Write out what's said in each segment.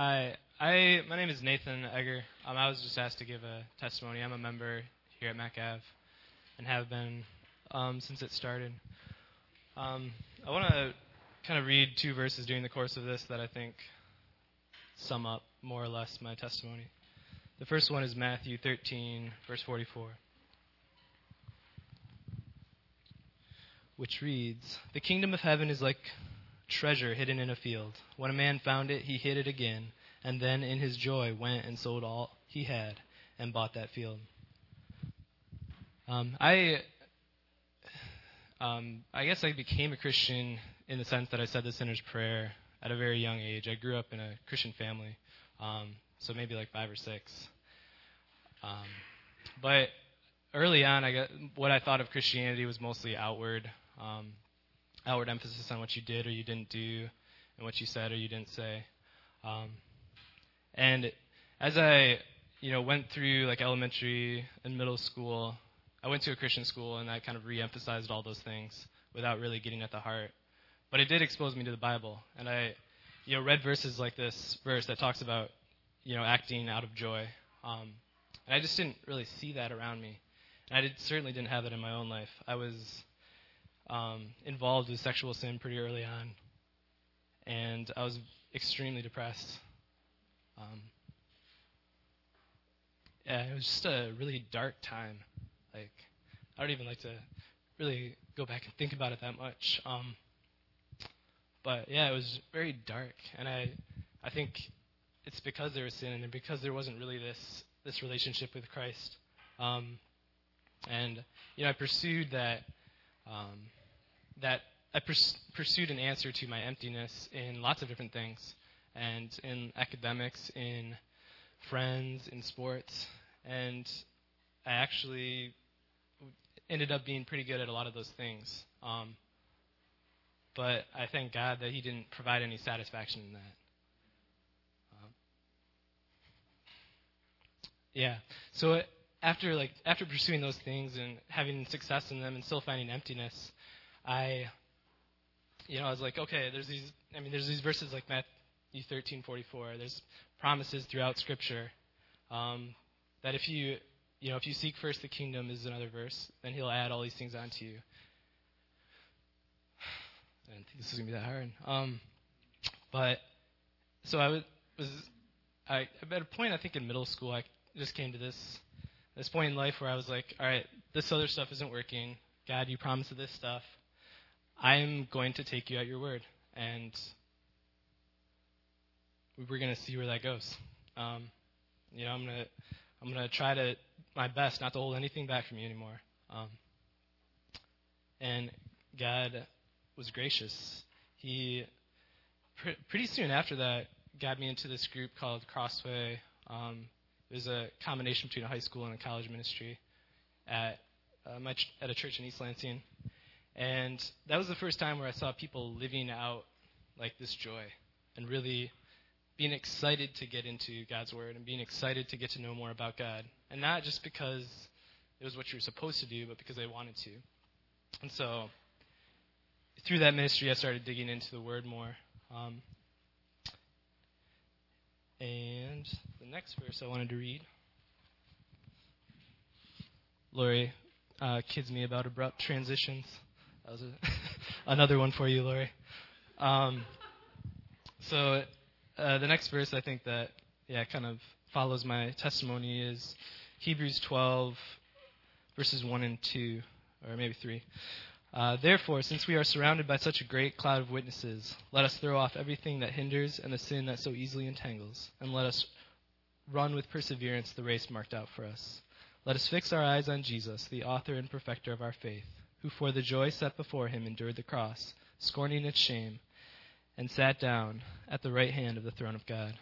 Hi, I my name is Nathan Egger. Um, I was just asked to give a testimony. I'm a member here at Mac Ave and have been um, since it started. Um, I want to kind of read two verses during the course of this that I think sum up more or less my testimony. The first one is Matthew 13, verse 44, which reads The kingdom of heaven is like treasure hidden in a field. When a man found it, he hid it again, and then in his joy went and sold all he had and bought that field. Um, I, um, I guess I became a Christian in the sense that I said the sinner's prayer at a very young age. I grew up in a Christian family, um, so maybe like five or six. Um, but early on, I got what I thought of Christianity was mostly outward. Outward emphasis on what you did or you didn't do, and what you said or you didn't say. Um, and as I, you know, went through like elementary and middle school, I went to a Christian school, and that kind of re-emphasized all those things without really getting at the heart. But it did expose me to the Bible, and I, you know, read verses like this verse that talks about, you know, acting out of joy. Um, and I just didn't really see that around me. And I did, certainly didn't have that in my own life. I was um, involved with sexual sin pretty early on, and I was extremely depressed. Um, yeah, it was just a really dark time. Like, I don't even like to really go back and think about it that much. Um, but yeah, it was very dark, and I, I think it's because there was sin and because there wasn't really this this relationship with Christ. Um, and you know, I pursued that um, that I pers- pursued an answer to my emptiness in lots of different things, and in academics, in friends, in sports, and I actually ended up being pretty good at a lot of those things. Um, but I thank God that He didn't provide any satisfaction in that. Um, yeah. So after like after pursuing those things and having success in them and still finding emptiness, I, you know, I was like, okay, there's these. I mean, there's these verses like Matthew 13:44. There's promises throughout Scripture um, that if you, you know, if you seek first the kingdom is another verse, then He'll add all these things onto you. I didn't think this was gonna be that hard. Um, but so I was, was I at a point I think in middle school I just came to this this point in life where I was like, all right, this other stuff isn't working. God, you promised this stuff. I'm going to take you at your word, and we're going to see where that goes. Um, you know, I'm going to I'm going to try to my best not to hold anything back from you anymore. Um, and God was gracious. He pr- pretty soon after that got me into this group called Crossway. Um, it was a combination between a high school and a college ministry at uh, ch- at a church in East Lansing. And that was the first time where I saw people living out like this joy and really being excited to get into God's Word and being excited to get to know more about God. And not just because it was what you were supposed to do, but because they wanted to. And so through that ministry, I started digging into the Word more. Um, and the next verse I wanted to read. Lori uh, kids me about abrupt transitions. That was a another one for you, Lori. Um, so uh, the next verse I think that yeah kind of follows my testimony is Hebrews 12 verses 1 and 2 or maybe 3. Uh, Therefore, since we are surrounded by such a great cloud of witnesses, let us throw off everything that hinders and the sin that so easily entangles, and let us run with perseverance the race marked out for us. Let us fix our eyes on Jesus, the author and perfecter of our faith who for the joy set before him endured the cross, scorning its shame, and sat down at the right hand of the throne of God.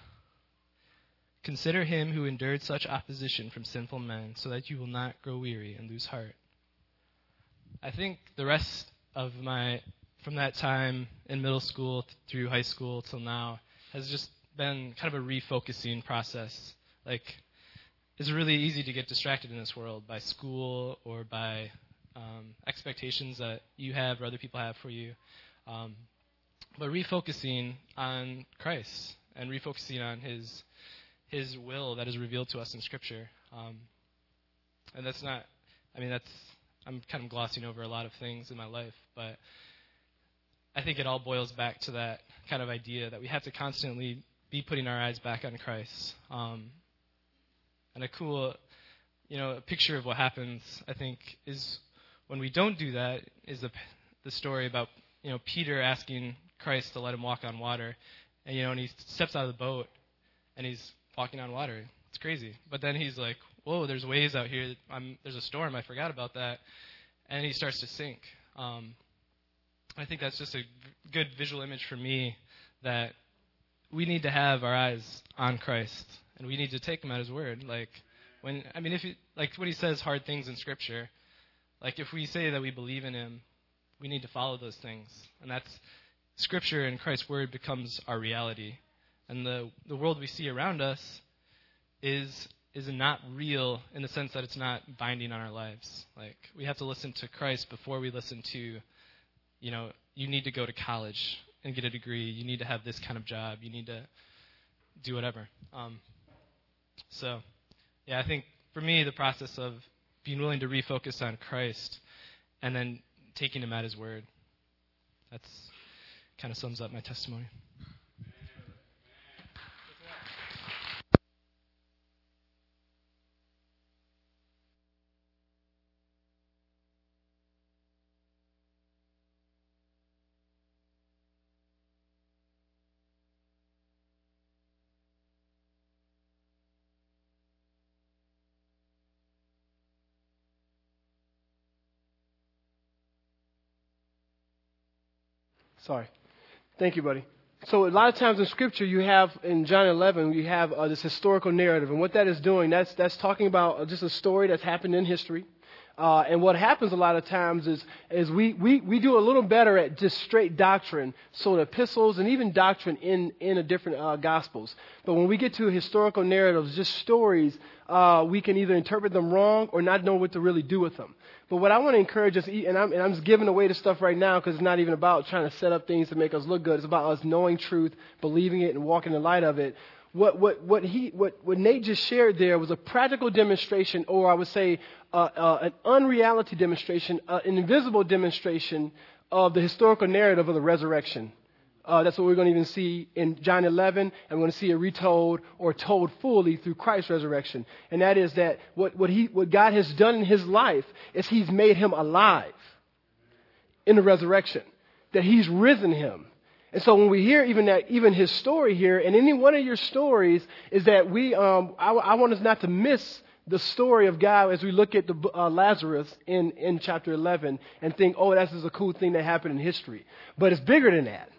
Consider him who endured such opposition from sinful men, so that you will not grow weary and lose heart. I think the rest of my, from that time in middle school through high school till now, has just been kind of a refocusing process. Like, it's really easy to get distracted in this world by school or by um, expectations that you have or other people have for you. Um, but refocusing on Christ and refocusing on His His will that is revealed to us in Scripture. Um, and that's not, I mean, that's I'm kind of glossing over a lot of things in my life, but I think it all boils back to that kind of idea that we have to constantly be putting our eyes back on Christ. Um, and a cool, you know, a picture of what happens, I think, is when we don't do that, is the, the story about, you know, Peter asking Christ to let him walk on water. And, you know, and he steps out of the boat and he's walking on water. It's crazy. But then he's like, whoa, there's waves out here. I'm, there's a storm. I forgot about that. And he starts to sink. Um, I think that's just a good visual image for me that we need to have our eyes on Christ and we need to take him at his word. Like when I mean if you like when he says hard things in scripture, like if we say that we believe in him, we need to follow those things. And that's scripture and Christ's word becomes our reality. And the the world we see around us is is not real in the sense that it's not binding on our lives. Like we have to listen to Christ before we listen to you know, you need to go to college and get a degree. You need to have this kind of job. You need to do whatever. Um, so, yeah, I think for me, the process of being willing to refocus on Christ and then taking Him at His word, that's kind of sums up my testimony. Sorry. Thank you, buddy. So a lot of times in Scripture, you have in John 11, you have uh, this historical narrative, and what that is doing, that's that's talking about just a story that's happened in history. Uh, and what happens a lot of times is, is we, we, we do a little better at just straight doctrine, so the epistles and even doctrine in, in different uh, gospels. But when we get to historical narratives, just stories, uh, we can either interpret them wrong or not know what to really do with them. But what I want to encourage us, and I'm, and I'm just giving away the stuff right now because it's not even about trying to set up things to make us look good. It's about us knowing truth, believing it, and walking in the light of it. What, what, what, he, what, what Nate just shared there was a practical demonstration, or I would say uh, uh, an unreality demonstration, uh, an invisible demonstration of the historical narrative of the resurrection. Uh, that's what we're going to even see in John 11, and we're going to see it retold or told fully through Christ's resurrection. And that is that what, what, he, what God has done in his life is he's made him alive in the resurrection, that he's risen him. And so when we hear even that, even his story here, and any one of your stories, is that we, um, I, I want us not to miss the story of God as we look at the, uh, Lazarus in, in chapter 11 and think, oh, that's just a cool thing that happened in history. But it's bigger than that.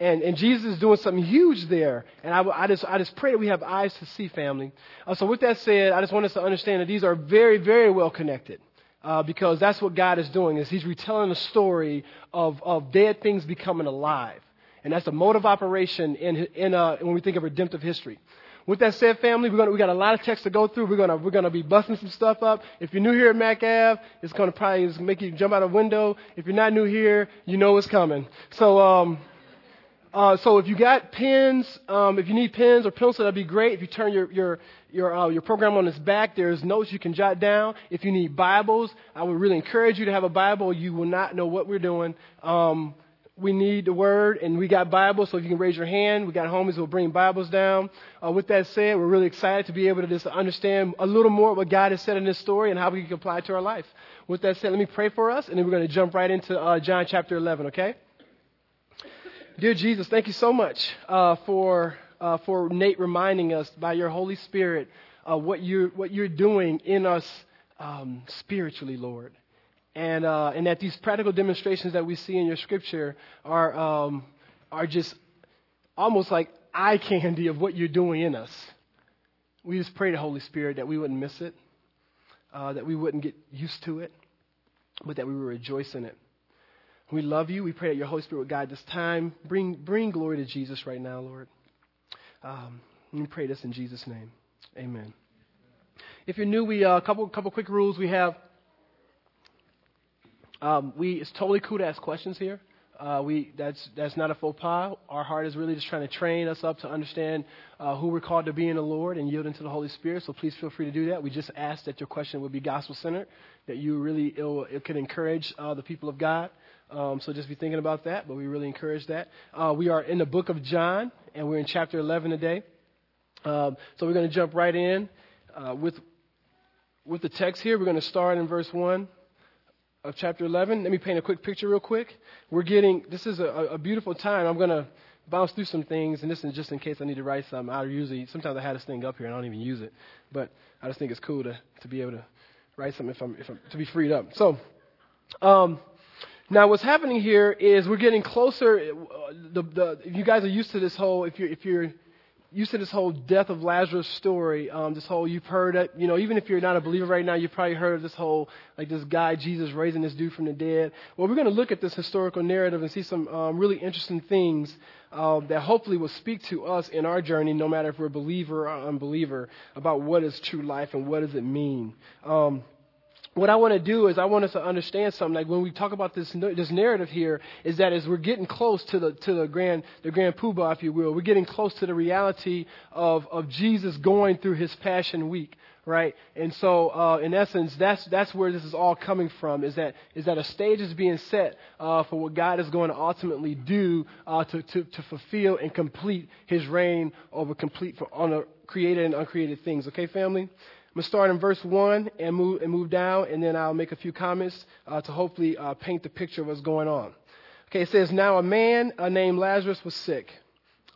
And, and Jesus is doing something huge there. And I, I, just, I just pray that we have eyes to see, family. Uh, so, with that said, I just want us to understand that these are very, very well connected. Uh, because that's what God is doing is He's retelling a story of, of dead things becoming alive, and that's the mode of operation in, in uh, when we think of redemptive history. With that said, family, we're gonna, we got a lot of text to go through. We're gonna, we're gonna be busting some stuff up. If you're new here at Mac Ave, it's gonna probably make you jump out a window. If you're not new here, you know what's coming. So, um, uh, so if you got pens, um, if you need pens or pencils, that'd be great. If you turn your your your, uh, your program on its back, there's notes you can jot down. If you need Bibles, I would really encourage you to have a Bible. You will not know what we're doing. Um, we need the Word, and we got Bibles, so if you can raise your hand, we got homies who will bring Bibles down. Uh, with that said, we're really excited to be able to just understand a little more what God has said in this story and how we can apply it to our life. With that said, let me pray for us, and then we're going to jump right into uh, John chapter 11, okay? Dear Jesus, thank you so much uh, for, uh, for Nate reminding us by your Holy Spirit uh, what, you're, what you're doing in us um, spiritually, Lord. And, uh, and that these practical demonstrations that we see in your scripture are, um, are just almost like eye candy of what you're doing in us. We just pray to Holy Spirit that we wouldn't miss it, uh, that we wouldn't get used to it, but that we would rejoice in it. We love you. We pray that your Holy Spirit would guide this time. Bring, bring glory to Jesus right now, Lord. Um, we pray this in Jesus' name. Amen. If you're new, we uh a uh, couple couple quick rules we have. Um, we it's totally cool to ask questions here. Uh, we that's that's not a faux pas. Our heart is really just trying to train us up to understand uh, who we're called to be in the Lord and yield into the Holy Spirit. So please feel free to do that. We just ask that your question would be gospel centered, that you really it, will, it could encourage uh, the people of God. Um, so just be thinking about that. But we really encourage that. Uh, we are in the book of John, and we're in chapter 11 today. Um, so we're going to jump right in uh, with with the text here. We're going to start in verse one of chapter 11. Let me paint a quick picture real quick. We're getting, this is a, a beautiful time. I'm going to bounce through some things, and this is just in case I need to write something. I usually, sometimes I have this thing up here and I don't even use it, but I just think it's cool to, to be able to write something if I'm, if I'm to be freed up. So, um, now what's happening here is we're getting closer. Uh, the, the, if you guys are used to this whole, if you're, if you're used to this whole death of Lazarus story. Um, this whole you've heard it. You know, even if you're not a believer right now, you've probably heard of this whole like this guy Jesus raising this dude from the dead. Well, we're going to look at this historical narrative and see some um, really interesting things uh, that hopefully will speak to us in our journey, no matter if we're believer or unbeliever, about what is true life and what does it mean. Um, what I want to do is I want us to understand something. Like when we talk about this this narrative here, is that as we're getting close to the to the grand the grand poobah, if you will, we're getting close to the reality of of Jesus going through his Passion Week, right? And so, uh, in essence, that's that's where this is all coming from. Is that is that a stage is being set uh, for what God is going to ultimately do uh, to, to to fulfill and complete His reign over complete for on a created and uncreated things. Okay, family. I'm going to start in verse 1 and move, and move down, and then I'll make a few comments uh, to hopefully uh, paint the picture of what's going on. Okay, it says, Now a man uh, named Lazarus was sick.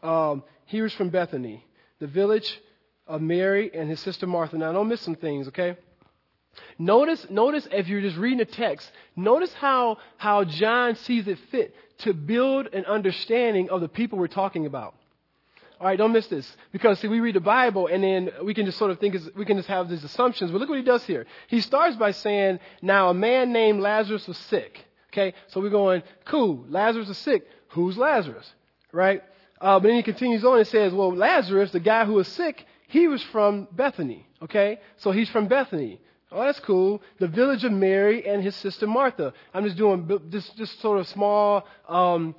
Um, he was from Bethany, the village of Mary and his sister Martha. Now, don't miss some things, okay? Notice, notice if you're just reading the text, notice how, how John sees it fit to build an understanding of the people we're talking about. All right, don't miss this. Because, see, we read the Bible and then we can just sort of think, we can just have these assumptions. But look what he does here. He starts by saying, Now a man named Lazarus was sick. Okay, so we're going, cool, Lazarus is sick. Who's Lazarus? Right? Uh, but then he continues on and says, Well, Lazarus, the guy who was sick, he was from Bethany. Okay, so he's from Bethany. Oh, that's cool. The village of Mary and his sister Martha. I'm just doing this, just sort of small um,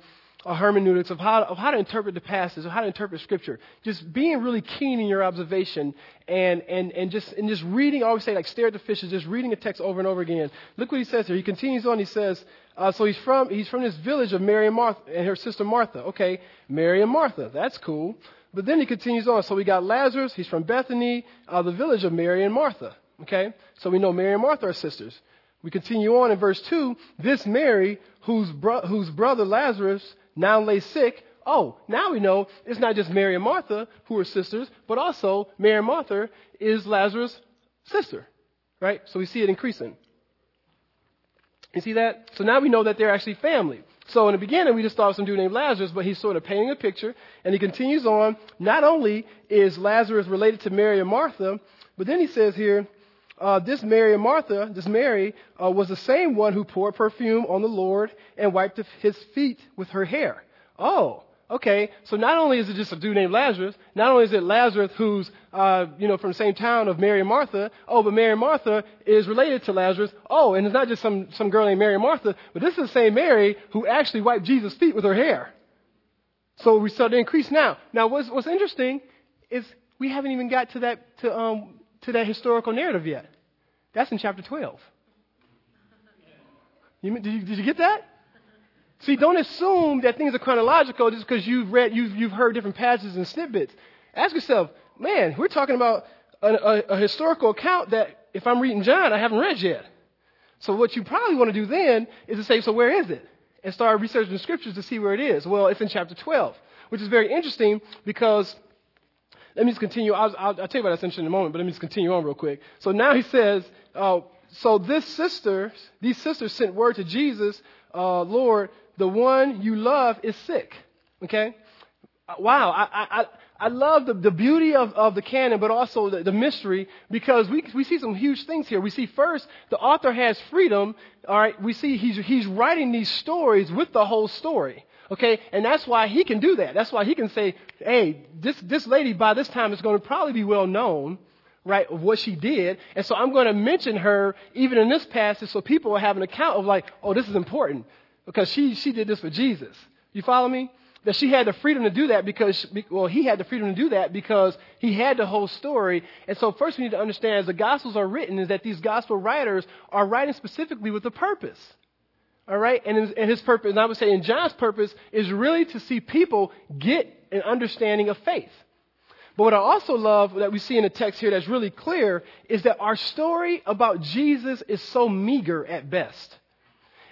a hermeneutics of how, of how to interpret the passage, of how to interpret scripture. Just being really keen in your observation and, and, and just, and just reading, I always say like stare at the fishes, just reading a text over and over again. Look what he says here. He continues on, he says, uh, so he's from, he's from this village of Mary and Martha and her sister Martha. Okay, Mary and Martha, that's cool. But then he continues on. So we got Lazarus, he's from Bethany, uh, the village of Mary and Martha. Okay, so we know Mary and Martha are sisters. We continue on in verse 2. This Mary, whose, bro- whose brother Lazarus now lay sick. Oh, now we know it's not just Mary and Martha who are sisters, but also Mary and Martha is Lazarus' sister. Right? So we see it increasing. You see that? So now we know that they're actually family. So in the beginning, we just thought of some dude named Lazarus, but he's sort of painting a picture, and he continues on. Not only is Lazarus related to Mary and Martha, but then he says here, uh, this Mary and Martha, this Mary, uh, was the same one who poured perfume on the Lord and wiped his feet with her hair. Oh, okay. So not only is it just a dude named Lazarus, not only is it Lazarus who's, uh, you know, from the same town of Mary and Martha. Oh, but Mary and Martha is related to Lazarus. Oh, and it's not just some some girl named Mary and Martha, but this is the same Mary who actually wiped Jesus' feet with her hair. So we start to increase now. Now, what's what's interesting is we haven't even got to that to um to that historical narrative yet. That's in chapter 12. You, did, you, did you get that? See, don't assume that things are chronological just because you've read, you've, you've heard different passages and snippets. Ask yourself, man, we're talking about a, a, a historical account that if I'm reading John, I haven't read yet. So what you probably want to do then is to say, so where is it? And start researching the scriptures to see where it is. Well, it's in chapter 12, which is very interesting because let me just continue. I'll, I'll, I'll tell you about that in a moment, but let me just continue on real quick. So now he says, uh, so this sister, these sisters sent word to Jesus, uh, Lord, the one you love is sick. Okay? Wow, I, I, I love the, the beauty of, of the canon, but also the, the mystery, because we, we see some huge things here. We see first, the author has freedom. All right, we see he's, he's writing these stories with the whole story. Okay, and that's why he can do that. That's why he can say, hey, this, this lady by this time is going to probably be well known, right, of what she did. And so I'm going to mention her even in this passage so people will have an account of like, oh, this is important. because she, she did this for Jesus. You follow me? That she had the freedom to do that because, well, he had the freedom to do that because he had the whole story. And so first we need to understand as the Gospels are written is that these Gospel writers are writing specifically with a purpose. All right? And his, and his purpose, and I would say in John's purpose is really to see people get an understanding of faith. But what I also love that we see in the text here that's really clear is that our story about Jesus is so meager at best.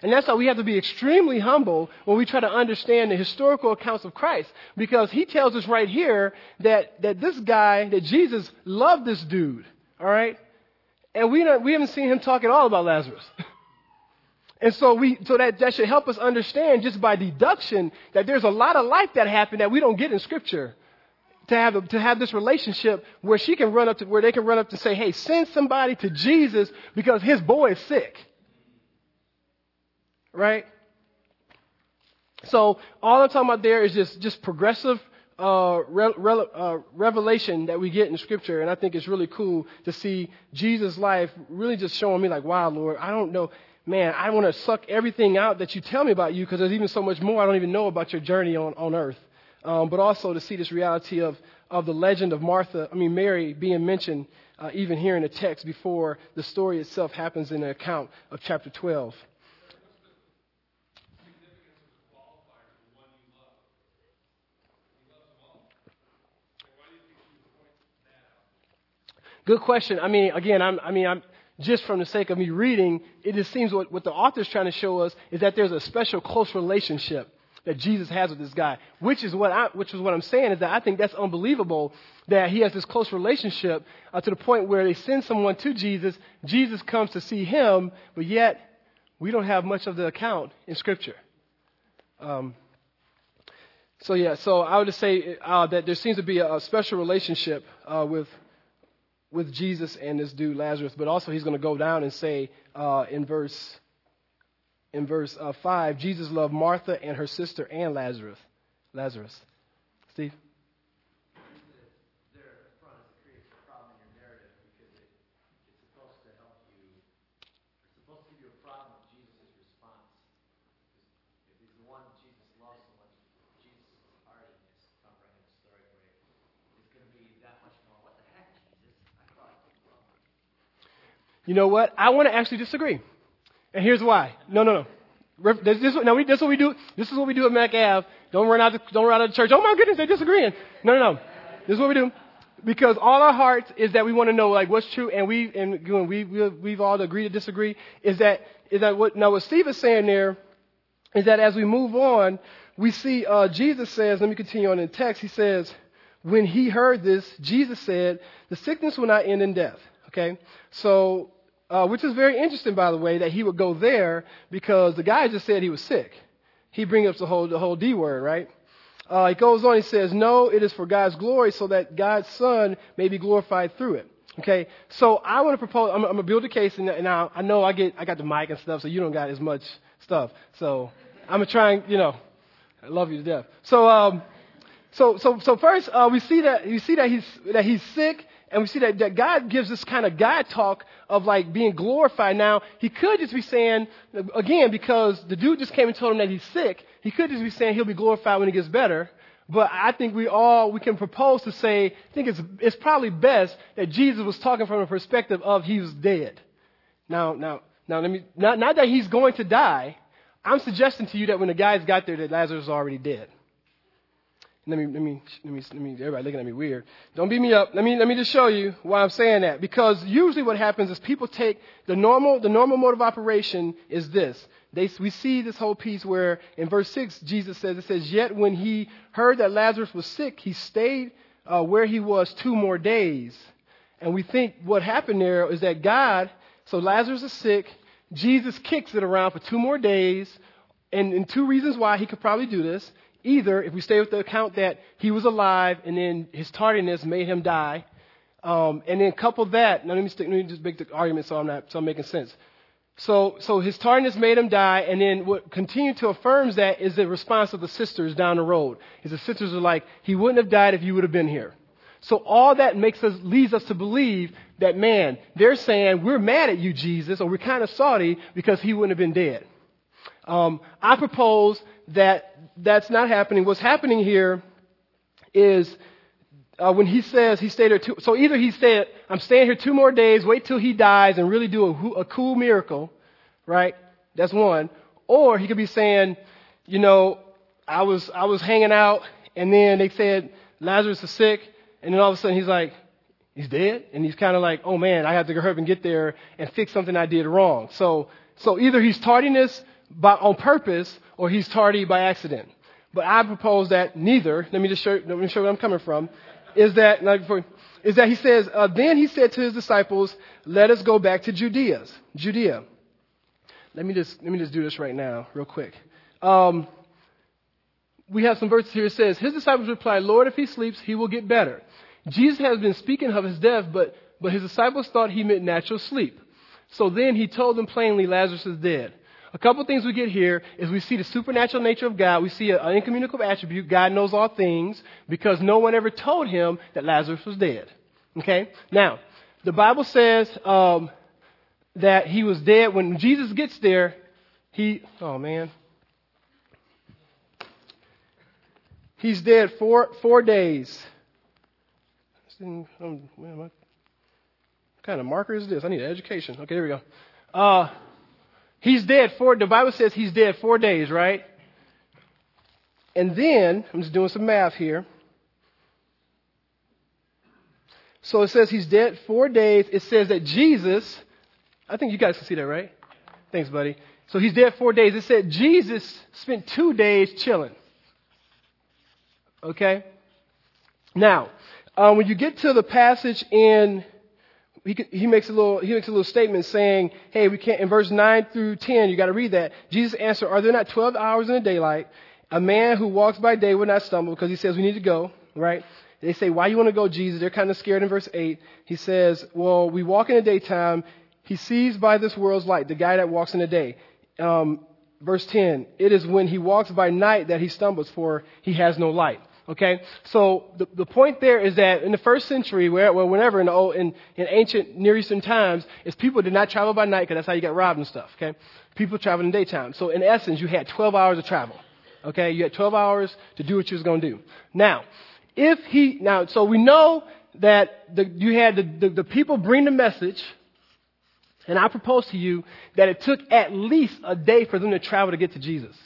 And that's why we have to be extremely humble when we try to understand the historical accounts of Christ. Because he tells us right here that, that this guy, that Jesus loved this dude. All right? And we, we haven't seen him talk at all about Lazarus. and so, we, so that, that should help us understand just by deduction that there's a lot of life that happened that we don't get in Scripture to have, to have this relationship where she can run up to, where they can run up to say, hey, send somebody to Jesus because his boy is sick. Right? So all I'm talking about there is just, just progressive uh, re- re- uh, revelation that we get in Scripture, and I think it's really cool to see Jesus' life really just showing me like, wow, Lord, I don't know, man, I want to suck everything out that you tell me about you because there's even so much more I don't even know about your journey on, on earth um, but also to see this reality of, of the legend of Martha, I mean, Mary being mentioned uh, even here in the text before the story itself happens in the account of chapter 12. Good question. I mean, again, I'm, I mean, I'm just from the sake of me reading, it just seems what, what the author's trying to show us is that there's a special close relationship that Jesus has with this guy, which is what I, which is what I'm saying is that I think that's unbelievable that he has this close relationship uh, to the point where they send someone to Jesus, Jesus comes to see him, but yet we don't have much of the account in Scripture. Um, so yeah, so I would just say uh, that there seems to be a, a special relationship uh, with with Jesus and this dude Lazarus, but also he's going to go down and say uh, in verse in verse uh, 5, Jesus loved Martha and her sister and Lazarus. Lazarus. Steve? You know what? I want to actually disagree. And here's why. No, no, no. This, this, now we, this is what we do. This is what we do at Mac Ave. Don't run out. The, don't run out of church. Oh my goodness, they're disagreeing. No, no, no. This is what we do. Because all our hearts is that we want to know like what's true, and we and we, we we've all agreed to disagree. Is that is that what now what Steve is saying there is that as we move on, we see uh, Jesus says. Let me continue on in text. He says, when he heard this, Jesus said, "The sickness will not end in death." Okay, so uh, which is very interesting, by the way, that he would go there because the guy just said he was sick. He brings up the whole, the whole D word, right? Uh, he goes on, he says, No, it is for God's glory so that God's Son may be glorified through it. Okay, so I want to propose, I'm, I'm going to build a case, and, I, I know I get, I got the mic and stuff, so you don't got as much stuff. So I'm going to try and, you know, I love you to death. So, um, so, so, so first, uh, we see that, we see that he's, that he's sick, and we see that, that God gives this kind of God talk of like being glorified. Now, he could just be saying, again, because the dude just came and told him that he's sick, he could just be saying he'll be glorified when he gets better. But I think we all, we can propose to say, I think it's, it's probably best that Jesus was talking from a perspective of he was dead. Now, now, now let me, not, not that he's going to die. I'm suggesting to you that when the guys got there that Lazarus was already dead. Let me, let me, let me, let me, everybody looking at me weird. Don't beat me up. Let me, let me just show you why I'm saying that. Because usually what happens is people take the normal, the normal mode of operation is this. They, we see this whole piece where in verse 6, Jesus says, it says, Yet when he heard that Lazarus was sick, he stayed uh, where he was two more days. And we think what happened there is that God, so Lazarus is sick, Jesus kicks it around for two more days, and, and two reasons why he could probably do this. Either, if we stay with the account that he was alive and then his tardiness made him die, um, and then couple that, now let me, stick, let me just make the argument so I'm not, so I'm making sense. So, so his tardiness made him die, and then what continued to affirms that is the response of the sisters down the road. Is the sisters are like, he wouldn't have died if you would have been here. So all that makes us, leads us to believe that man, they're saying, we're mad at you, Jesus, or we're kind of sorry because he wouldn't have been dead. Um, I propose that that's not happening. What's happening here is uh, when he says he stayed there two, so either he said, I'm staying here two more days, wait till he dies and really do a, a cool miracle, right? That's one. Or he could be saying, you know, I was, I was hanging out and then they said Lazarus is sick and then all of a sudden he's like, he's dead. And he's kind of like, oh man, I have to hurry up and get there and fix something I did wrong. So, so either he's tardiness by, on purpose or he's tardy by accident. But I propose that neither. Let me just show, let me show where I'm coming from is that, is that he says, uh, then he said to his disciples, let us go back to Judea. Judea. Let me just, let me just do this right now, real quick. Um, we have some verses here. It says, his disciples replied, Lord, if he sleeps, he will get better. Jesus has been speaking of his death, but, but his disciples thought he meant natural sleep. So then he told them plainly, Lazarus is dead. A couple things we get here is we see the supernatural nature of God. We see an incommunicable attribute. God knows all things because no one ever told him that Lazarus was dead. Okay? Now, the Bible says um, that he was dead. When Jesus gets there, he, oh man. He's dead four, four days. what kind of marker is this? I need an education. Okay, here we go. Uh, He's dead four, the Bible says he's dead four days, right? And then, I'm just doing some math here. So it says he's dead four days. It says that Jesus, I think you guys can see that, right? Thanks, buddy. So he's dead four days. It said Jesus spent two days chilling. Okay? Now, um, when you get to the passage in he, he makes a little he makes a little statement saying, "Hey, we can't." In verse nine through ten, you got to read that. Jesus answered, "Are there not twelve hours in the daylight? A man who walks by day would not stumble because he says we need to go, right?" They say, "Why you want to go, Jesus?" They're kind of scared. In verse eight, he says, "Well, we walk in the daytime. He sees by this world's light. The guy that walks in the day." Um, verse ten, it is when he walks by night that he stumbles, for he has no light. Okay? So the, the point there is that in the first century, where, well, whenever in, the old, in, in ancient Near Eastern times, is people did not travel by night because that's how you got robbed and stuff. Okay? People traveled in daytime. So in essence, you had 12 hours of travel. Okay? You had 12 hours to do what you was going to do. Now, if he, now, so we know that the, you had the, the, the people bring the message, and I propose to you that it took at least a day for them to travel to get to Jesus.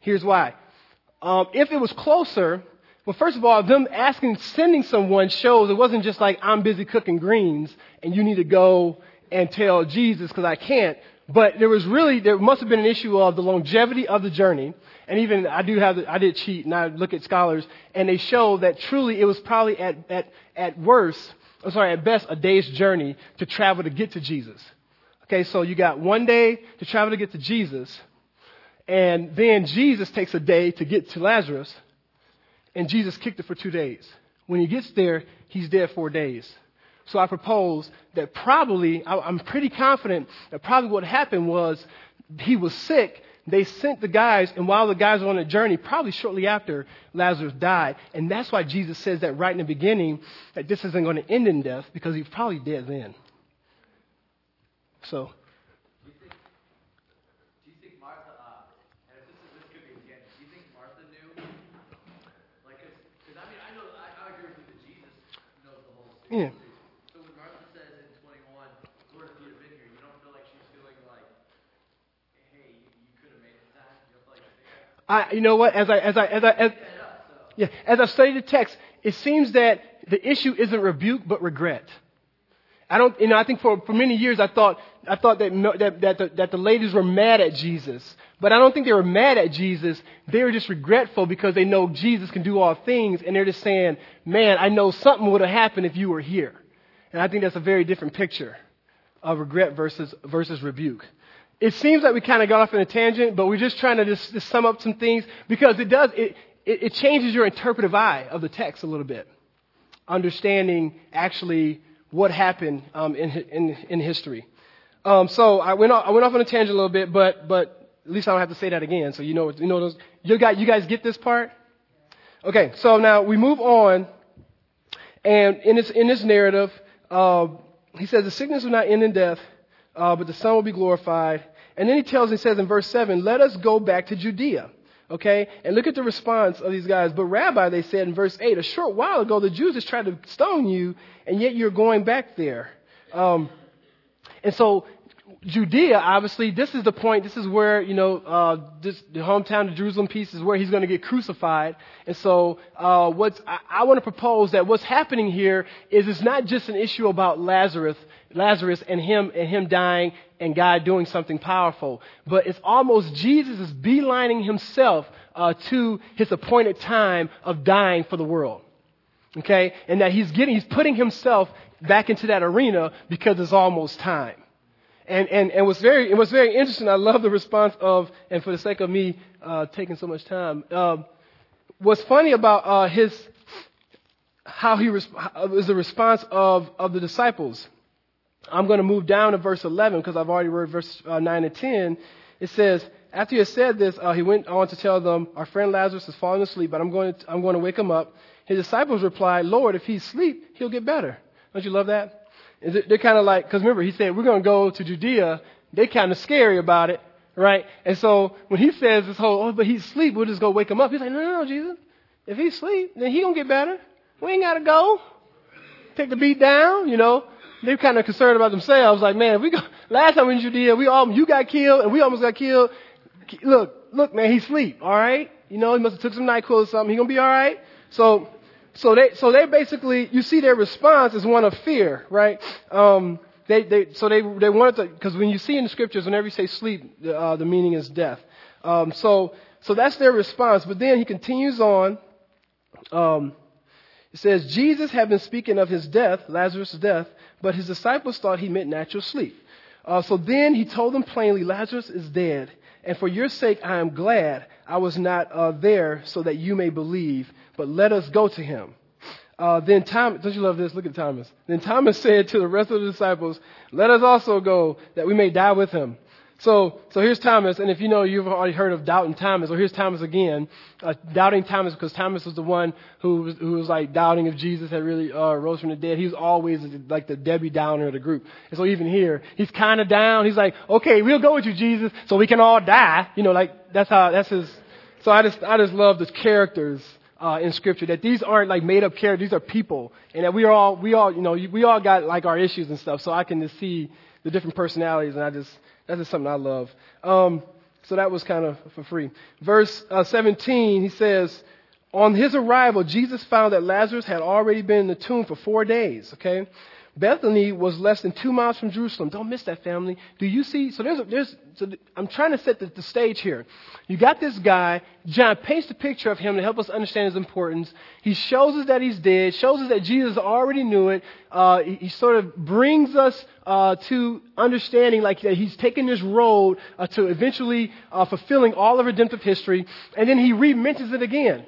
Here's why. Um, if it was closer, well, first of all, them asking, sending someone shows it wasn't just like, I'm busy cooking greens and you need to go and tell Jesus because I can't. But there was really, there must have been an issue of the longevity of the journey. And even, I do have, the, I did cheat and I look at scholars and they show that truly it was probably at, at, at worst, or sorry, at best, a day's journey to travel to get to Jesus. Okay, so you got one day to travel to get to Jesus. And then Jesus takes a day to get to Lazarus and Jesus kicked it for two days. When he gets there, he's dead four days. So I propose that probably, I'm pretty confident that probably what happened was he was sick. They sent the guys, and while the guys were on a journey, probably shortly after Lazarus died, and that's why Jesus says that right in the beginning that this isn't going to end in death because he's probably dead then. So Yeah. So when Martha says in 21, Lord, if you had been here, you don't feel like she's feeling like, hey, you could have made it time. You like I, you know what? As I, as I, as I, as, yeah, as I studied the text, it seems that the issue isn't rebuke, but regret. I don't, you know, I think for, for many years I thought, I thought that, that, that, the, that the ladies were mad at Jesus. But I don't think they were mad at Jesus. They were just regretful because they know Jesus can do all things and they're just saying, man, I know something would have happened if you were here. And I think that's a very different picture of regret versus, versus rebuke. It seems like we kind of got off in a tangent, but we're just trying to just, just sum up some things because it does, it, it, it changes your interpretive eye of the text a little bit. Understanding actually what happened um, in, in, in history. Um, so I went, off, I went off on a tangent a little bit, but, but at least I don't have to say that again. So you know, you know those, you guys, you guys get this part? Okay, so now we move on, and in this, in this narrative, uh, he says the sickness will not end in death, uh, but the Son will be glorified. And then he tells, he says in verse 7, let us go back to Judea. Okay? And look at the response of these guys. But Rabbi, they said in verse 8, a short while ago the Jews just tried to stone you, and yet you're going back there. Um, and so Judea, obviously, this is the point. This is where, you know, uh, this, the hometown of Jerusalem piece is where he's going to get crucified. And so, uh, what's, I, I want to propose that what's happening here is it's not just an issue about Lazarus, Lazarus and him, and him dying and God doing something powerful, but it's almost Jesus is beelining himself, uh, to his appointed time of dying for the world. Okay? And that he's getting, he's putting himself back into that arena because it's almost time. And, and, and was very, it was very interesting. I love the response of, and for the sake of me uh, taking so much time, um, what's funny about uh, his, how he res- was the response of, of the disciples. I'm going to move down to verse 11 because I've already read verse uh, 9 and 10. It says, after he had said this, uh, he went on to tell them, Our friend Lazarus has fallen asleep, but I'm going, to, I'm going to wake him up. His disciples replied, Lord, if he's asleep, he'll get better. Don't you love that? They're kind of like, because remember, he said, we're going to go to Judea. They're kind of scary about it, right? And so when he says this whole, oh, but he's asleep, we'll just go wake him up. He's like, no, no, no, Jesus. If he's asleep, then he going to get better. We ain't got to go. Take the beat down, you know. They're kind of concerned about themselves. Like, man, we go, last time in Judea, we all, you got killed and we almost got killed. Look, look, man, he's asleep, all right? You know, he must have took some NyQuil or something. He going to be all right? So so they, so they basically, you see their response is one of fear, right? Um, they, they, so they, they wanted to, because when you see in the scriptures, whenever you say sleep, the, uh, the meaning is death. Um, so, so that's their response. But then he continues on. Um, it says, Jesus had been speaking of his death, Lazarus' death, but his disciples thought he meant natural sleep. Uh, so then he told them plainly, Lazarus is dead, and for your sake I am glad I was not uh, there so that you may believe, but let us go to him. Uh, then Thomas, don't you love this? Look at Thomas. Then Thomas said to the rest of the disciples, let us also go that we may die with him. So, so here's Thomas, and if you know, you've already heard of doubting Thomas. Well, here's Thomas again, uh, doubting Thomas because Thomas was the one who was, who was like doubting if Jesus had really uh, rose from the dead. He was always like the Debbie Downer of the group. And so even here, he's kind of down. He's like, okay, we'll go with you, Jesus, so we can all die. You know, like that's how that's his. So I just I just love the characters uh, in Scripture that these aren't like made up characters; these are people, and that we are all we all you know we all got like our issues and stuff. So I can just see the different personalities, and I just that's just something I love. Um, so that was kind of for free. Verse uh, 17, he says, On his arrival, Jesus found that Lazarus had already been in the tomb for four days. Okay? Bethany was less than two miles from Jerusalem. Don't miss that, family. Do you see? So there's, a, there's. So I'm trying to set the, the, stage here. You got this guy. John paints the picture of him to help us understand his importance. He shows us that he's dead. Shows us that Jesus already knew it. Uh, he, he, sort of brings us uh, to understanding, like that he's taken this road uh, to eventually uh, fulfilling all of redemptive history, and then he re-mentions it again.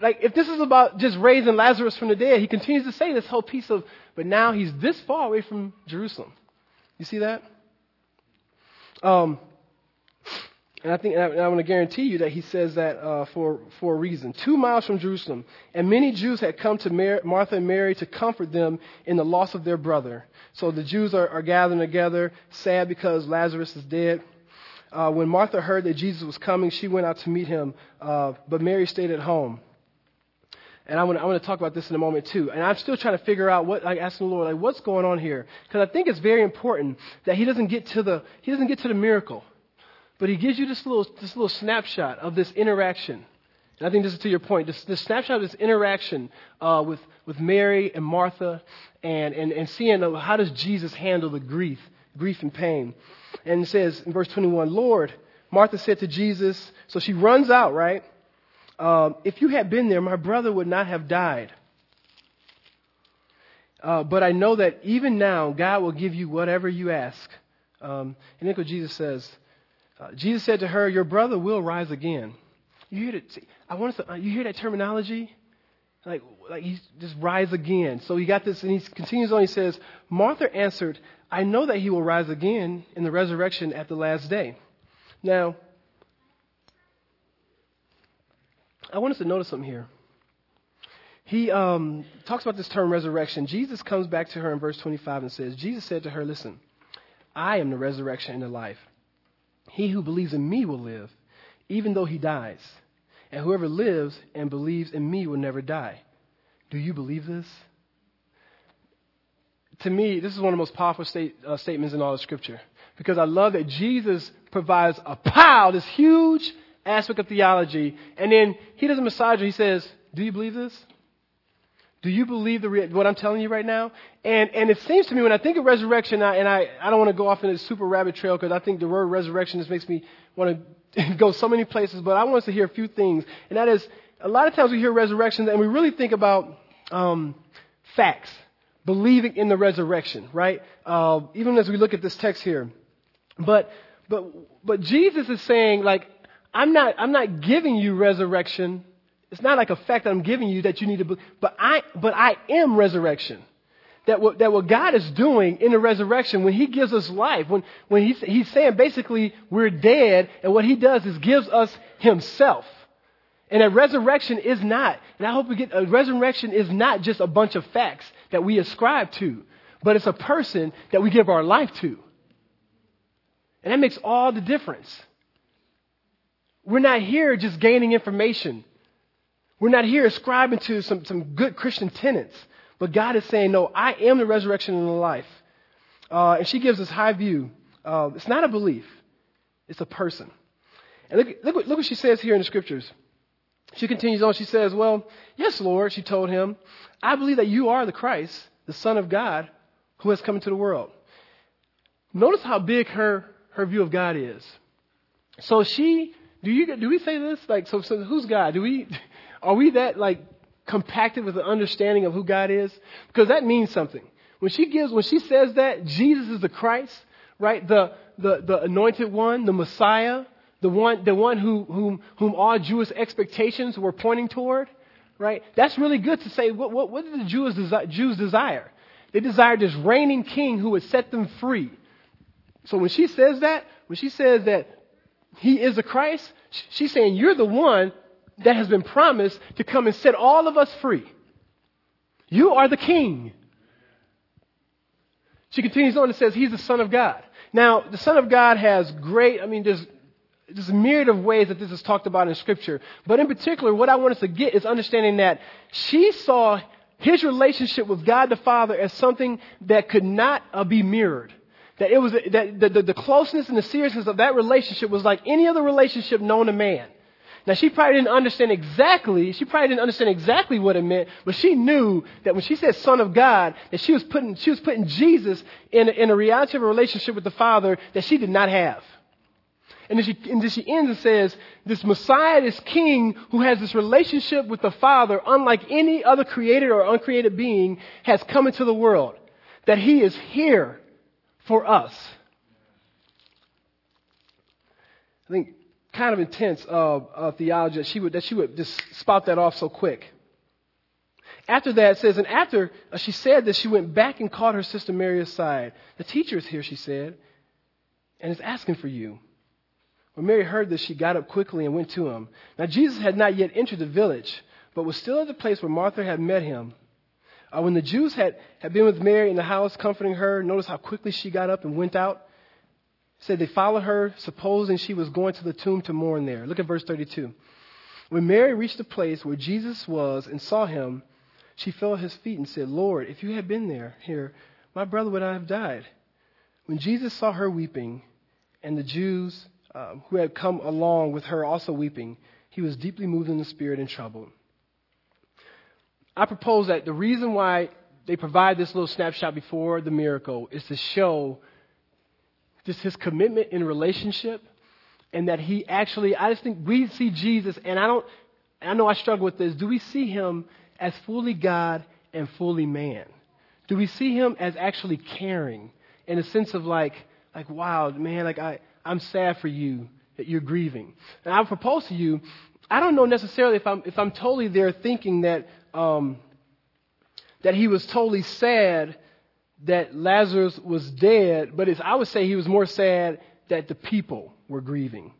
Like, if this is about just raising Lazarus from the dead, he continues to say this whole piece of, but now he's this far away from Jerusalem. You see that? Um, and I think, and I, I want to guarantee you that he says that uh, for, for a reason. Two miles from Jerusalem, and many Jews had come to Mar- Martha and Mary to comfort them in the loss of their brother. So the Jews are, are gathering together, sad because Lazarus is dead. Uh, when Martha heard that Jesus was coming, she went out to meet him, uh, but Mary stayed at home. And I want, to, talk about this in a moment too. And I'm still trying to figure out what, like asking the Lord, like what's going on here? Because I think it's very important that He doesn't get to the, He doesn't get to the miracle. But He gives you this little, this little snapshot of this interaction. And I think this is to your point. This, this snapshot of this interaction uh, with, with Mary and Martha and, and, and seeing how does Jesus handle the grief, grief and pain. And it says in verse 21, Lord, Martha said to Jesus, so she runs out, right? Um, if you had been there, my brother would not have died. Uh, but I know that even now, God will give you whatever you ask. Um, and look what Jesus says. Uh, Jesus said to her, Your brother will rise again. You hear that? I want to, uh, you hear that terminology? Like, like he just rise again. So he got this, and he continues on. He says, Martha answered, I know that he will rise again in the resurrection at the last day. Now, I want us to notice something here. He um, talks about this term resurrection. Jesus comes back to her in verse 25 and says, Jesus said to her, Listen, I am the resurrection and the life. He who believes in me will live, even though he dies. And whoever lives and believes in me will never die. Do you believe this? To me, this is one of the most powerful state, uh, statements in all of Scripture. Because I love that Jesus provides a pile, this huge aspect of theology, and then he doesn't massage it. He says, Do you believe this? Do you believe the what I'm telling you right now? And and it seems to me when I think of resurrection, I, and I, I don't want to go off in a super rabbit trail because I think the word resurrection just makes me want to go so many places. But I want us to hear a few things, and that is a lot of times we hear resurrection and we really think about um, facts, believing in the resurrection, right? Uh, even as we look at this text here, but but but Jesus is saying like I'm not I'm not giving you resurrection it's not like a fact that I'm giving you that you need to believe, but I, but I am resurrection. That what, that what God is doing in the resurrection, when He gives us life, when, when he's, he's saying basically we're dead, and what He does is gives us Himself. And a resurrection is not, and I hope we get, a resurrection is not just a bunch of facts that we ascribe to, but it's a person that we give our life to. And that makes all the difference. We're not here just gaining information. We're not here ascribing to some, some good Christian tenets, but God is saying, No, I am the resurrection and the life. Uh, and she gives this high view. Uh, it's not a belief, it's a person. And look, look, look what she says here in the scriptures. She continues on. She says, Well, yes, Lord, she told him, I believe that you are the Christ, the Son of God, who has come into the world. Notice how big her, her view of God is. So she, do you do we say this? Like, so, so who's God? Do we are we that like compacted with an understanding of who God is? Because that means something. When she gives, when she says that Jesus is the Christ, right? The, the, the anointed one, the Messiah, the one, the one who, whom, whom all Jewish expectations were pointing toward, right? That's really good to say. What, what, what did the Jews, desi- Jews desire? They desired this reigning king who would set them free. So when she says that, when she says that he is the Christ, she's saying you're the one that has been promised to come and set all of us free. You are the king. She continues on and says, He's the Son of God. Now, the Son of God has great, I mean, there's, there's a myriad of ways that this is talked about in Scripture. But in particular, what I want us to get is understanding that she saw his relationship with God the Father as something that could not uh, be mirrored. That it was that the, the, the closeness and the seriousness of that relationship was like any other relationship known to man. Now, she probably didn't understand exactly, she probably didn't understand exactly what it meant, but she knew that when she said Son of God, that she was putting, she was putting Jesus in a, in a reality of a relationship with the Father that she did not have. And then, she, and then she ends and says, this Messiah, this King who has this relationship with the Father, unlike any other created or uncreated being, has come into the world. That he is here for us. I think kind of intense uh, uh, theology that she would that she would just spout that off so quick. After that, it says, and after uh, she said that, she went back and called her sister Mary aside. The teacher is here, she said, and is asking for you. When Mary heard this, she got up quickly and went to him. Now, Jesus had not yet entered the village, but was still at the place where Martha had met him. Uh, when the Jews had, had been with Mary in the house, comforting her, notice how quickly she got up and went out said they followed her, supposing she was going to the tomb to mourn there. Look at verse 32. When Mary reached the place where Jesus was and saw him, she fell at his feet and said, Lord, if you had been there, here, my brother would not have died. When Jesus saw her weeping, and the Jews um, who had come along with her also weeping, he was deeply moved in the spirit and troubled. I propose that the reason why they provide this little snapshot before the miracle is to show just his commitment in relationship, and that he actually, I just think we see Jesus, and I don't, I know I struggle with this. Do we see him as fully God and fully man? Do we see him as actually caring in a sense of like, like, wow, man, like I, I'm sad for you that you're grieving. And I propose to you, I don't know necessarily if I'm, if I'm totally there thinking that, um, that he was totally sad that Lazarus was dead, but I would say he was more sad that the people were grieving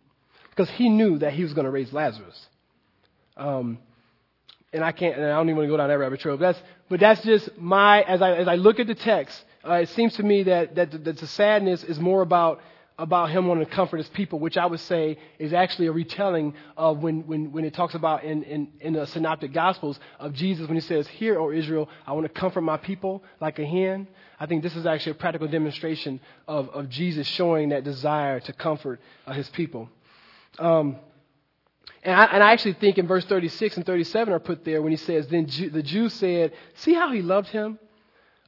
because he knew that he was going to raise Lazarus. Um, and I can't, and I don't even want to go down that rabbit trail. But that's, but that's just my, as I, as I look at the text, uh, it seems to me that, that, that the sadness is more about about him wanting to comfort his people, which I would say is actually a retelling of when, when, when it talks about in, in, in the synoptic gospels of Jesus when he says, Hear, O Israel, I want to comfort my people like a hen. I think this is actually a practical demonstration of, of Jesus showing that desire to comfort uh, his people. Um, and I, and I, actually think in verse 36 and 37 are put there when he says, Then the Jews said, See how he loved him?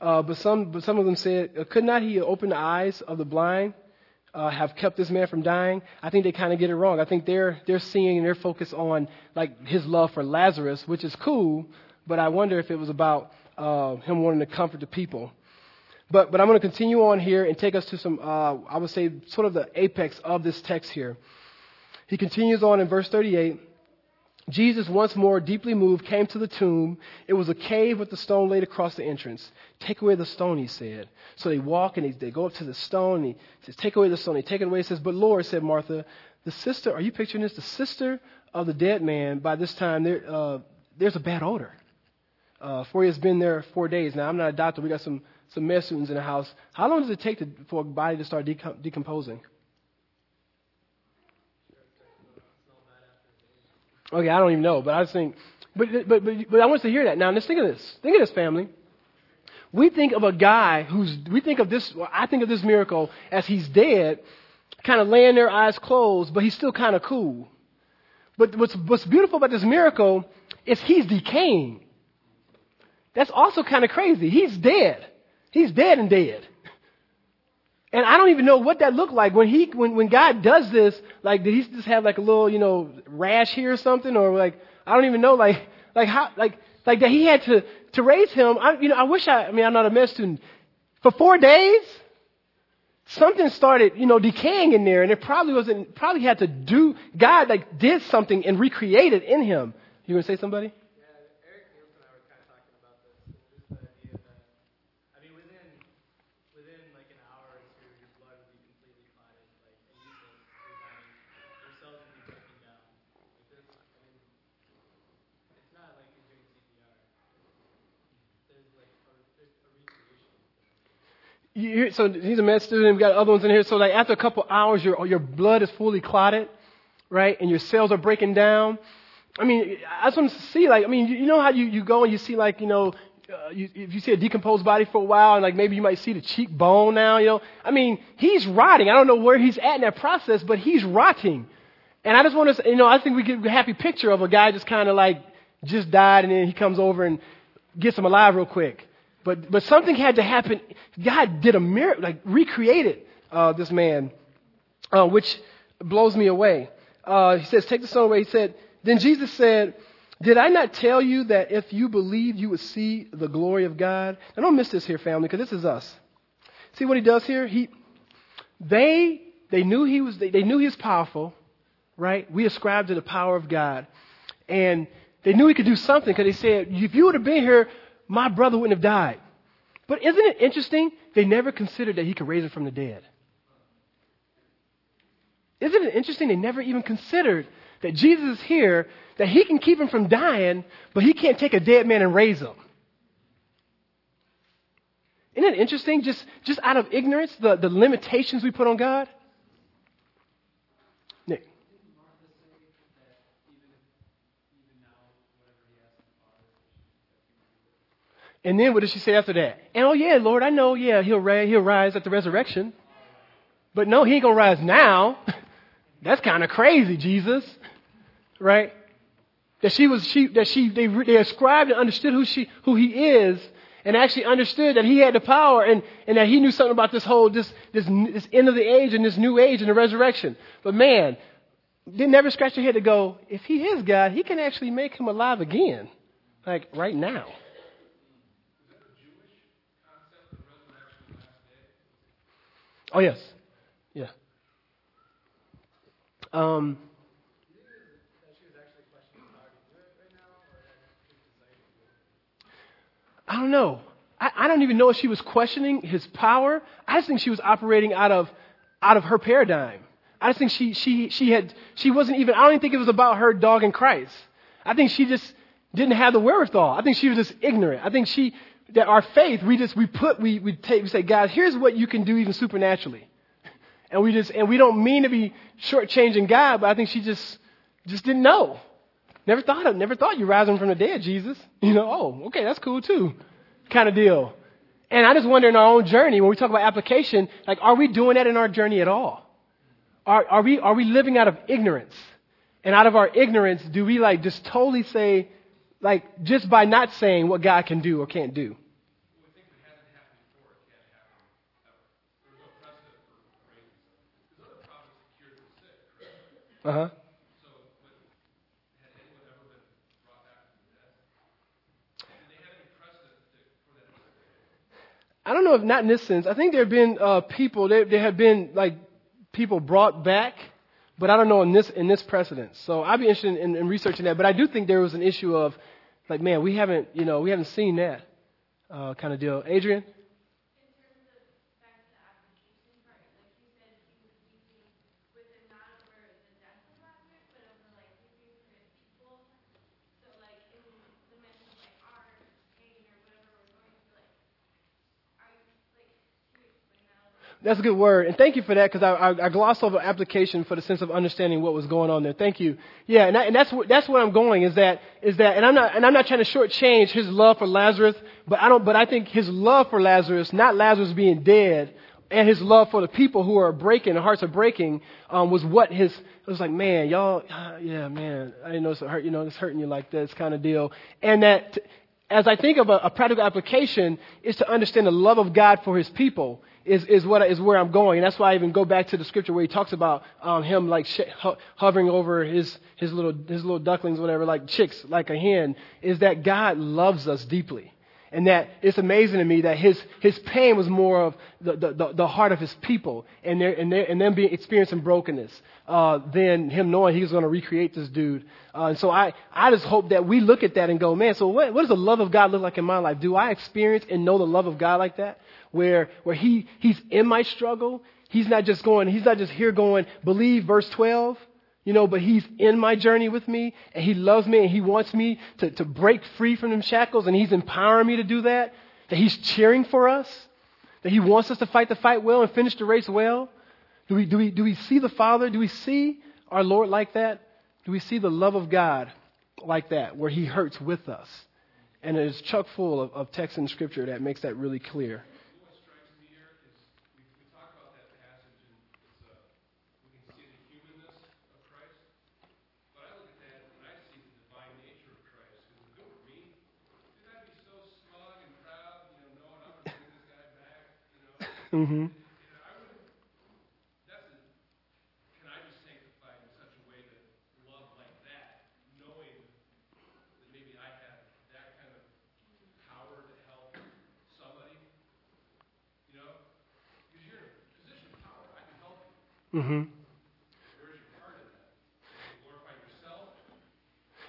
Uh, but, some, but some of them said, Could not he open the eyes of the blind? Uh, have kept this man from dying, I think they kind of get it wrong. I think they're they're seeing and they're focused on like his love for Lazarus, which is cool, but I wonder if it was about uh, him wanting to comfort the people. But but I'm going to continue on here and take us to some uh, I would say sort of the apex of this text here. He continues on in verse 38. Jesus, once more deeply moved, came to the tomb. It was a cave with the stone laid across the entrance. Take away the stone, he said. So they walk and they, they go up to the stone. And he says, Take away the stone. They take it away. He says, But Lord, said Martha, the sister, are you picturing this? The sister of the dead man, by this time, there, uh, there's a bad odor. Uh, for he has been there four days. Now, I'm not a doctor. We got some, some med students in the house. How long does it take to, for a body to start decom- decomposing? Okay, I don't even know, but I just think, but, but, but, but I want us to hear that. Now, let's think of this. Think of this, family. We think of a guy who's, we think of this, well, I think of this miracle as he's dead, kind of laying there, eyes closed, but he's still kind of cool. But what's, what's beautiful about this miracle is he's decaying. That's also kind of crazy. He's dead. He's dead and dead. And I don't even know what that looked like when he when when God does this. Like, did he just have like a little you know rash here or something, or like I don't even know like like how like like that he had to to raise him. I, you know, I wish I. I mean, I'm not a med student. For four days, something started you know decaying in there, and it probably wasn't probably had to do. God like did something and recreated in him. You gonna say somebody? You, so he's a med student. We've got other ones in here. So like after a couple hours, your your blood is fully clotted, right? And your cells are breaking down. I mean, I just want to see like I mean, you, you know how you, you go and you see like you know. Uh, you, if you see a decomposed body for a while, and like maybe you might see the cheekbone now, you know, I mean, he's rotting. I don't know where he's at in that process, but he's rotting. And I just want to, you know, I think we get a happy picture of a guy just kind of like just died, and then he comes over and gets him alive real quick. But, but something had to happen. God did a miracle, like recreated uh, this man, uh, which blows me away. Uh, he says, Take the stone away. He said, Then Jesus said, Did I not tell you that if you believe, you would see the glory of God? Now, don't miss this here, family, because this is us. See what he does here? He, they, they knew he was, they, they knew he was powerful, right? We ascribed to the power of God. And they knew he could do something because they said, if you would have been here, my brother wouldn't have died. But isn't it interesting? They never considered that he could raise him from the dead. Isn't it interesting? They never even considered that Jesus is here, that he can keep him from dying, but he can't take a dead man and raise him. Isn't it interesting? Just, just out of ignorance, the, the limitations we put on God? And then what does she say after that? And oh yeah, Lord, I know, yeah, he'll rise, he'll rise at the resurrection. But no, he ain't gonna rise now. That's kind of crazy, Jesus. Right? That she was, she, that she, they, they ascribed and understood who she, who he is, and actually understood that he had the power and, and that he knew something about this whole, this, this, this end of the age and this new age and the resurrection. But man, they never scratch their head to go, if he is God, he can actually make him alive again. Like right now. Oh, yes. Yeah. Um, I don't know. I, I don't even know if she was questioning his power. I just think she was operating out of out of her paradigm. I just think she she she had she wasn't even. I don't even think it was about her dog and Christ. I think she just didn't have the wherewithal. I think she was just ignorant. I think she that our faith, we just, we put, we, we take, we say, God, here's what you can do even supernaturally. And we just, and we don't mean to be shortchanging God, but I think she just, just didn't know. Never thought of, never thought you rising from the dead, Jesus. You know, oh, okay, that's cool too. Kind of deal. And I just wonder in our own journey, when we talk about application, like, are we doing that in our journey at all? Are, are we, are we living out of ignorance? And out of our ignorance, do we like just totally say, like, just by not saying what God can do or can't do? Uh huh. I don't know if not in this sense. I think there have been uh, people. There, there have been like people brought back, but I don't know in this in this precedence. So I'd be interested in, in researching that. But I do think there was an issue of like, man, we haven't you know we haven't seen that uh, kind of deal. Adrian. That's a good word. And thank you for that because I, I, I, glossed over application for the sense of understanding what was going on there. Thank you. Yeah, and, I, and that's, that's where I'm going is that, is that, and I'm not, and I'm not trying to shortchange his love for Lazarus, but I don't, but I think his love for Lazarus, not Lazarus being dead, and his love for the people who are breaking, the hearts are breaking, um, was what his, it was like, man, y'all, uh, yeah, man, I didn't know it's hurt, you know, it's hurting you like this kind of deal. And that, as I think of a, a practical application, is to understand the love of God for his people is, is, what, is where I'm going. And that's why I even go back to the scripture where he talks about um, him like sh- hovering over his, his, little, his little ducklings, whatever, like chicks, like a hen, is that God loves us deeply. And that it's amazing to me that his, his pain was more of the, the, the heart of his people and, their, and, their, and them being experiencing brokenness uh, than him knowing he was going to recreate this dude. Uh, and so I, I just hope that we look at that and go, man, so what, what does the love of God look like in my life? Do I experience and know the love of God like that? where, where he, he's in my struggle. He's not just going, he's not just here going, believe verse 12, you know, but he's in my journey with me and he loves me and he wants me to, to break free from them shackles and he's empowering me to do that. That he's cheering for us. That he wants us to fight the fight well and finish the race well. Do we, do we, do we see the Father? Do we see our Lord like that? Do we see the love of God like that, where he hurts with us? And it is chock full of, of text in Scripture that makes that really clear. Mm-hmm. Can I just sanctify in such a way that love like that, knowing that maybe I have that kind of power to help somebody? You know? Because you're in a position of power, I can help. Mm-hmm.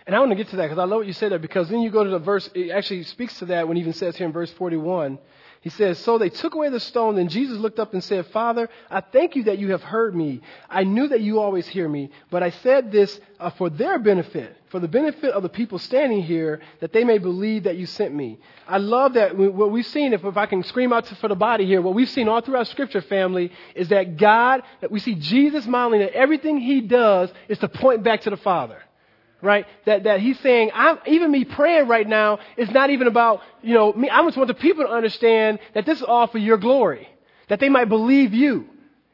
And I want to get to that because I love what you said there because then you go to the verse, it actually speaks to that when it even says here in verse 41 he says, So they took away the stone, and Jesus looked up and said, Father, I thank you that you have heard me. I knew that you always hear me, but I said this uh, for their benefit, for the benefit of the people standing here, that they may believe that you sent me. I love that what we've seen, if, if I can scream out for the body here, what we've seen all throughout Scripture, family, is that God, that we see Jesus modeling that everything he does is to point back to the Father right? That, that he's saying, I'm, even me praying right now is not even about, you know, me. I just want the people to understand that this is all for your glory, that they might believe you.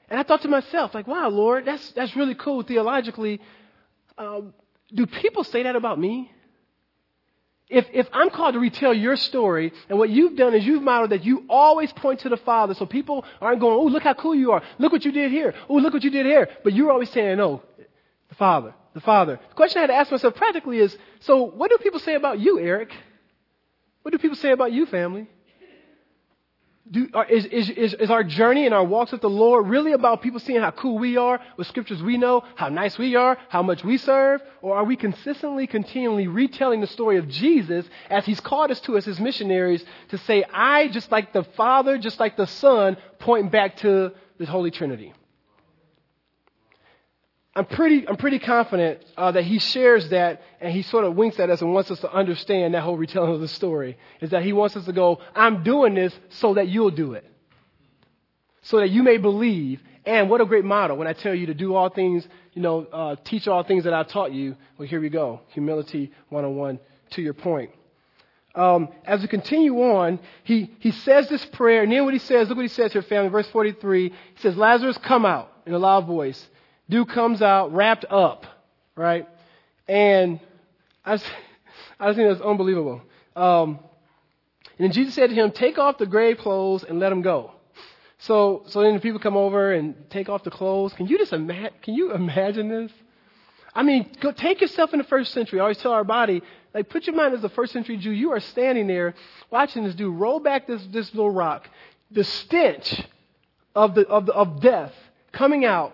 And I thought to myself, like, wow, Lord, that's, that's really cool theologically. Um, do people say that about me? If, if I'm called to retell your story, and what you've done is you've modeled that you always point to the Father, so people aren't going, oh, look how cool you are. Look what you did here. Oh, look what you did here. But you're always saying, no, the Father the Father. The question I had to ask myself practically is so, what do people say about you, Eric? What do people say about you, family? Do, is, is, is, is our journey and our walks with the Lord really about people seeing how cool we are, what scriptures we know, how nice we are, how much we serve? Or are we consistently, continually retelling the story of Jesus as He's called us to as His missionaries to say, I, just like the Father, just like the Son, point back to the Holy Trinity? I'm pretty, I'm pretty confident uh, that he shares that and he sort of winks at us and wants us to understand that whole retelling of the story. Is that he wants us to go, I'm doing this so that you'll do it. So that you may believe And what a great model when I tell you to do all things, you know, uh, teach all things that I taught you. Well, here we go. Humility 101 to your point. Um, as we continue on, he, he says this prayer, and then what he says, look what he says here, family, verse 43. He says, Lazarus, come out in a loud voice. Dude comes out wrapped up, right? And I just, I just think that's unbelievable. Um, and Jesus said to him, Take off the grave clothes and let him go. So, so then the people come over and take off the clothes. Can you just imagine? Can you imagine this? I mean, go take yourself in the first century. I always tell our body, like, put your mind as a first century Jew. You are standing there watching this dude roll back this, this little rock. The stench of, the, of, the, of death coming out,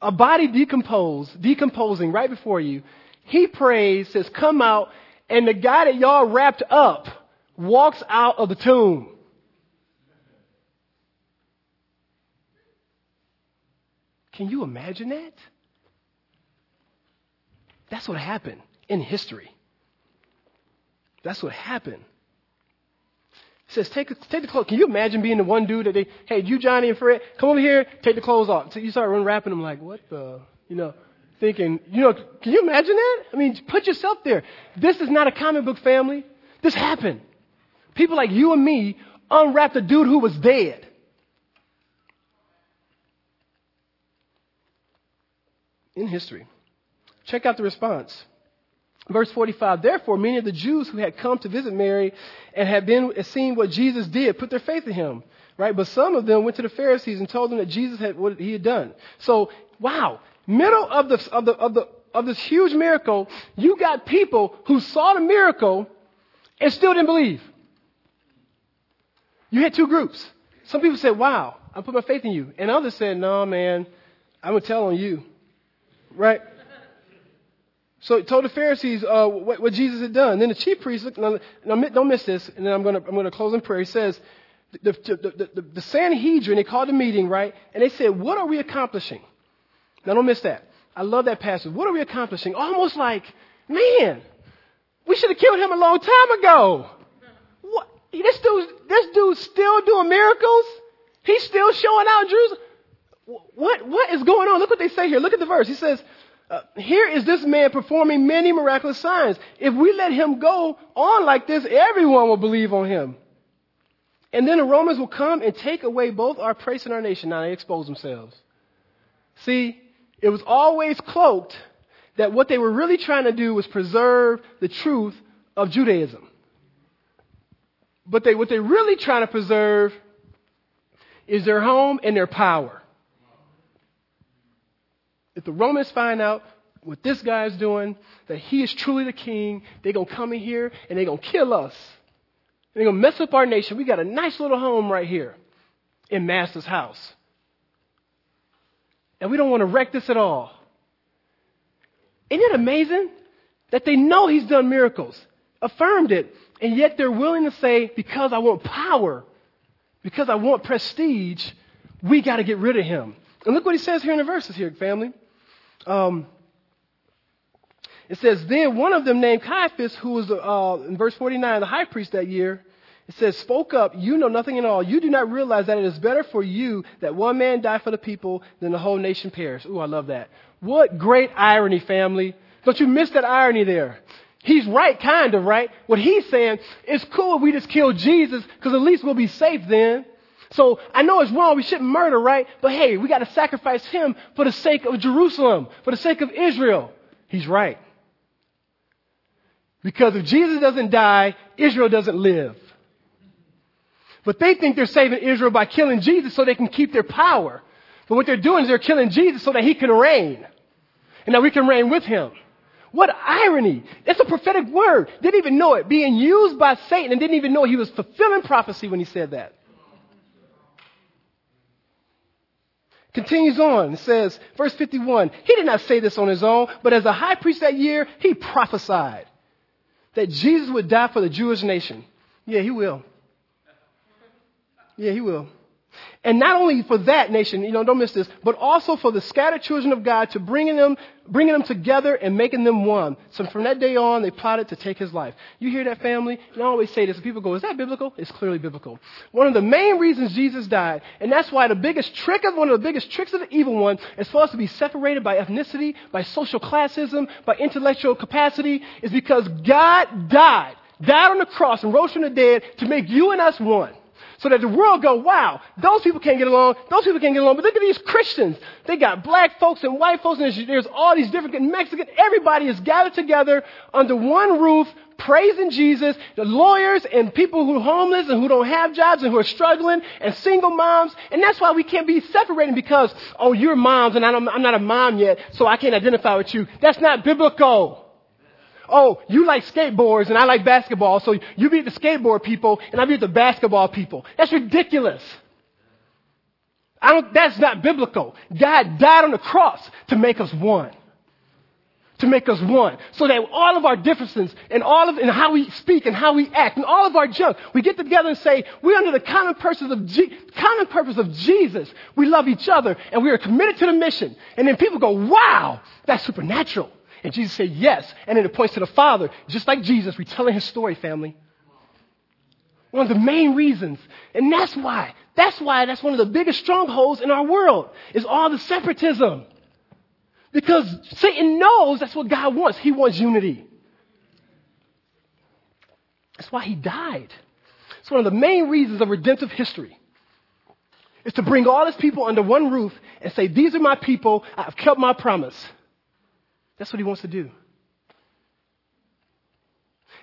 a body decomposed, decomposing right before you. He prays, says, Come out, and the guy that y'all wrapped up walks out of the tomb. Can you imagine that? That's what happened in history. That's what happened. Says, take, take the clothes. Can you imagine being the one dude that they, hey, you, Johnny, and Fred, come over here, take the clothes off. So you start unwrapping them like, what the, you know, thinking, you know, can you imagine that? I mean, put yourself there. This is not a comic book family. This happened. People like you and me unwrapped a dude who was dead. In history. Check out the response. Verse 45, therefore, many of the Jews who had come to visit Mary and had been seen what Jesus did put their faith in him, right? But some of them went to the Pharisees and told them that Jesus had what he had done. So, wow, middle of the, of the, of the, of this huge miracle, you got people who saw the miracle and still didn't believe. You had two groups. Some people said, wow, I put my faith in you. And others said, no, man, I'm going to tell on you. Right? So he told the Pharisees uh, what, what, Jesus had done. Then the chief priest, priests, now, now, don't miss this, and then I'm going to I'm to close in prayer. He says, the, the, the, the, Sanhedrin, they called a meeting, right? And they said, What are we accomplishing? Now, don't miss that. I love that passage. What are we accomplishing? Almost like, man, we should have killed him a long time ago. What? This dude, this dude's still doing miracles. He's still showing out Jerusalem. What, what is going on? Look what they say here. Look at the verse. He says, uh, here is this man performing many miraculous signs. If we let him go on like this, everyone will believe on him. And then the Romans will come and take away both our place and our nation. Now they expose themselves. See, it was always cloaked that what they were really trying to do was preserve the truth of Judaism. But they, what they're really trying to preserve is their home and their power. If the Romans find out what this guy is doing, that he is truly the king, they're going to come in here and they're going to kill us. They're going to mess up our nation. We got a nice little home right here in Master's house. And we don't want to wreck this at all. Isn't it amazing that they know he's done miracles, affirmed it, and yet they're willing to say, because I want power, because I want prestige, we got to get rid of him. And look what he says here in the verses here, family. Um, it says, Then one of them named Caiaphas, who was, uh, in verse 49, the high priest that year, it says, Spoke up, you know nothing at all. You do not realize that it is better for you that one man die for the people than the whole nation perish. Ooh, I love that. What great irony, family. Don't you miss that irony there? He's right, kind of, right? What he's saying, it's cool if we just kill Jesus, because at least we'll be safe then. So I know it's wrong. We shouldn't murder, right? But hey, we got to sacrifice him for the sake of Jerusalem, for the sake of Israel. He's right. Because if Jesus doesn't die, Israel doesn't live. But they think they're saving Israel by killing Jesus so they can keep their power. But what they're doing is they're killing Jesus so that he can reign. And that we can reign with him. What irony. It's a prophetic word. Didn't even know it. Being used by Satan and didn't even know he was fulfilling prophecy when he said that. Continues on. It says, verse 51, he did not say this on his own, but as a high priest that year, he prophesied that Jesus would die for the Jewish nation. Yeah, he will. Yeah, he will. And not only for that nation, you know, don't miss this, but also for the scattered children of God to bringing them, bringing them together and making them one. So from that day on, they plotted to take his life. You hear that family? And I always say this, people go, is that biblical? It's clearly biblical. One of the main reasons Jesus died, and that's why the biggest trick of, one of the biggest tricks of the evil one is for us to be separated by ethnicity, by social classism, by intellectual capacity, is because God died, died on the cross and rose from the dead to make you and us one. So that the world go, wow, those people can't get along, those people can't get along, but look at these Christians. They got black folks and white folks, and there's, all these different Mexican, everybody is gathered together under one roof, praising Jesus, the lawyers and people who are homeless and who don't have jobs and who are struggling and single moms. And that's why we can't be separating because, oh, you're moms and I'm not a mom yet, so I can't identify with you. That's not biblical oh, you like skateboards and I like basketball, so you beat the skateboard people and I beat the basketball people. That's ridiculous. I don't, that's not biblical. God died on the cross to make us one. To make us one. So that all of our differences and all of, and how we speak and how we act and all of our junk, we get together and say, we're under the common purpose of, G- common purpose of Jesus. We love each other and we are committed to the mission. And then people go, wow, that's supernatural. And Jesus said, Yes. And then it points to the Father, just like Jesus, retelling his story, family. One of the main reasons. And that's why. That's why that's one of the biggest strongholds in our world is all the separatism. Because Satan knows that's what God wants. He wants unity. That's why he died. It's one of the main reasons of redemptive history. Is to bring all his people under one roof and say, These are my people. I've kept my promise. That's what he wants to do.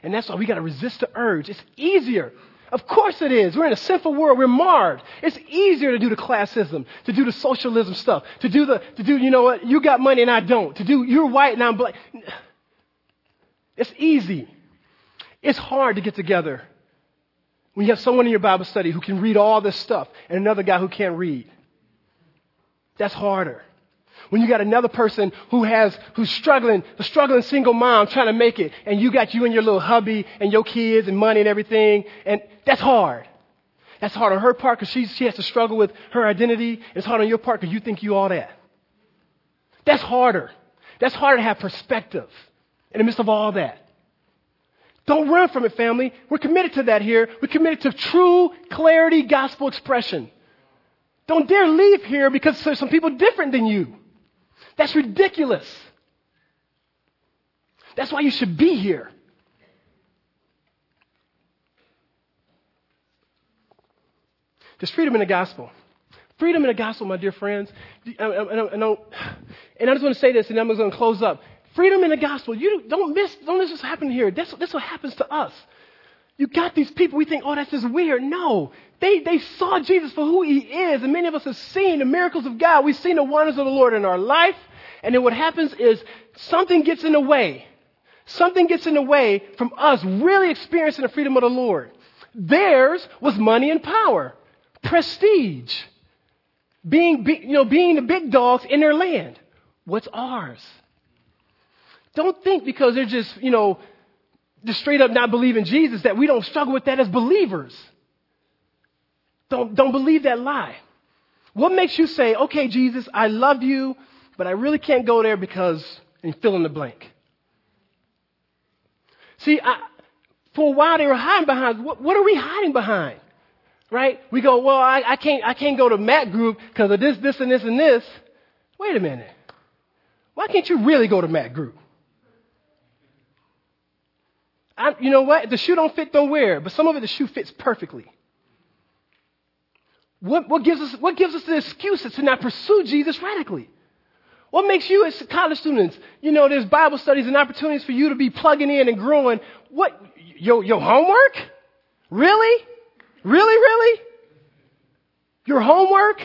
And that's why we got to resist the urge. It's easier. Of course it is. We're in a sinful world. We're marred. It's easier to do the classism, to do the socialism stuff, to do the, to do, you know what, you got money and I don't, to do, you're white and I'm black. It's easy. It's hard to get together when you have someone in your Bible study who can read all this stuff and another guy who can't read. That's harder. When you got another person who has, who's struggling, the struggling single mom trying to make it, and you got you and your little hubby and your kids and money and everything, and that's hard. That's hard on her part because she, she has to struggle with her identity. It's hard on your part because you think you all that. That's harder. That's harder to have perspective in the midst of all that. Don't run from it, family. We're committed to that here. We're committed to true clarity gospel expression. Don't dare leave here because there's some people different than you. That's ridiculous. That's why you should be here. There's freedom in the gospel. Freedom in the gospel, my dear friends. And I just want to say this, and I'm going to close up. Freedom in the gospel. You don't miss, don't miss what's happening here. That's, that's what happens to us. You got these people, we think, oh, that's just weird. No. They, they saw Jesus for who he is, and many of us have seen the miracles of God. We've seen the wonders of the Lord in our life. And then what happens is something gets in the way. Something gets in the way from us really experiencing the freedom of the Lord. Theirs was money and power, prestige, being, be, you know, being the big dogs in their land. What's ours? Don't think because they're just, you know, just straight up not believe in Jesus that we don't struggle with that as believers. Don't, don't believe that lie. What makes you say, okay, Jesus, I love you but I really can't go there because, and fill in the blank. See, I, for a while they were hiding behind, what, what, are we hiding behind? Right? We go, well, I, I can't, I can't go to Matt group because of this, this, and this, and this. Wait a minute. Why can't you really go to Matt group? I, you know what? The shoe don't fit, don't wear it. But some of it, the shoe fits perfectly. What, what, gives us, what gives us the excuses to not pursue Jesus radically? What makes you as college students, you know, there's Bible studies and opportunities for you to be plugging in and growing. What, your, your homework? Really? Really, really? Your homework?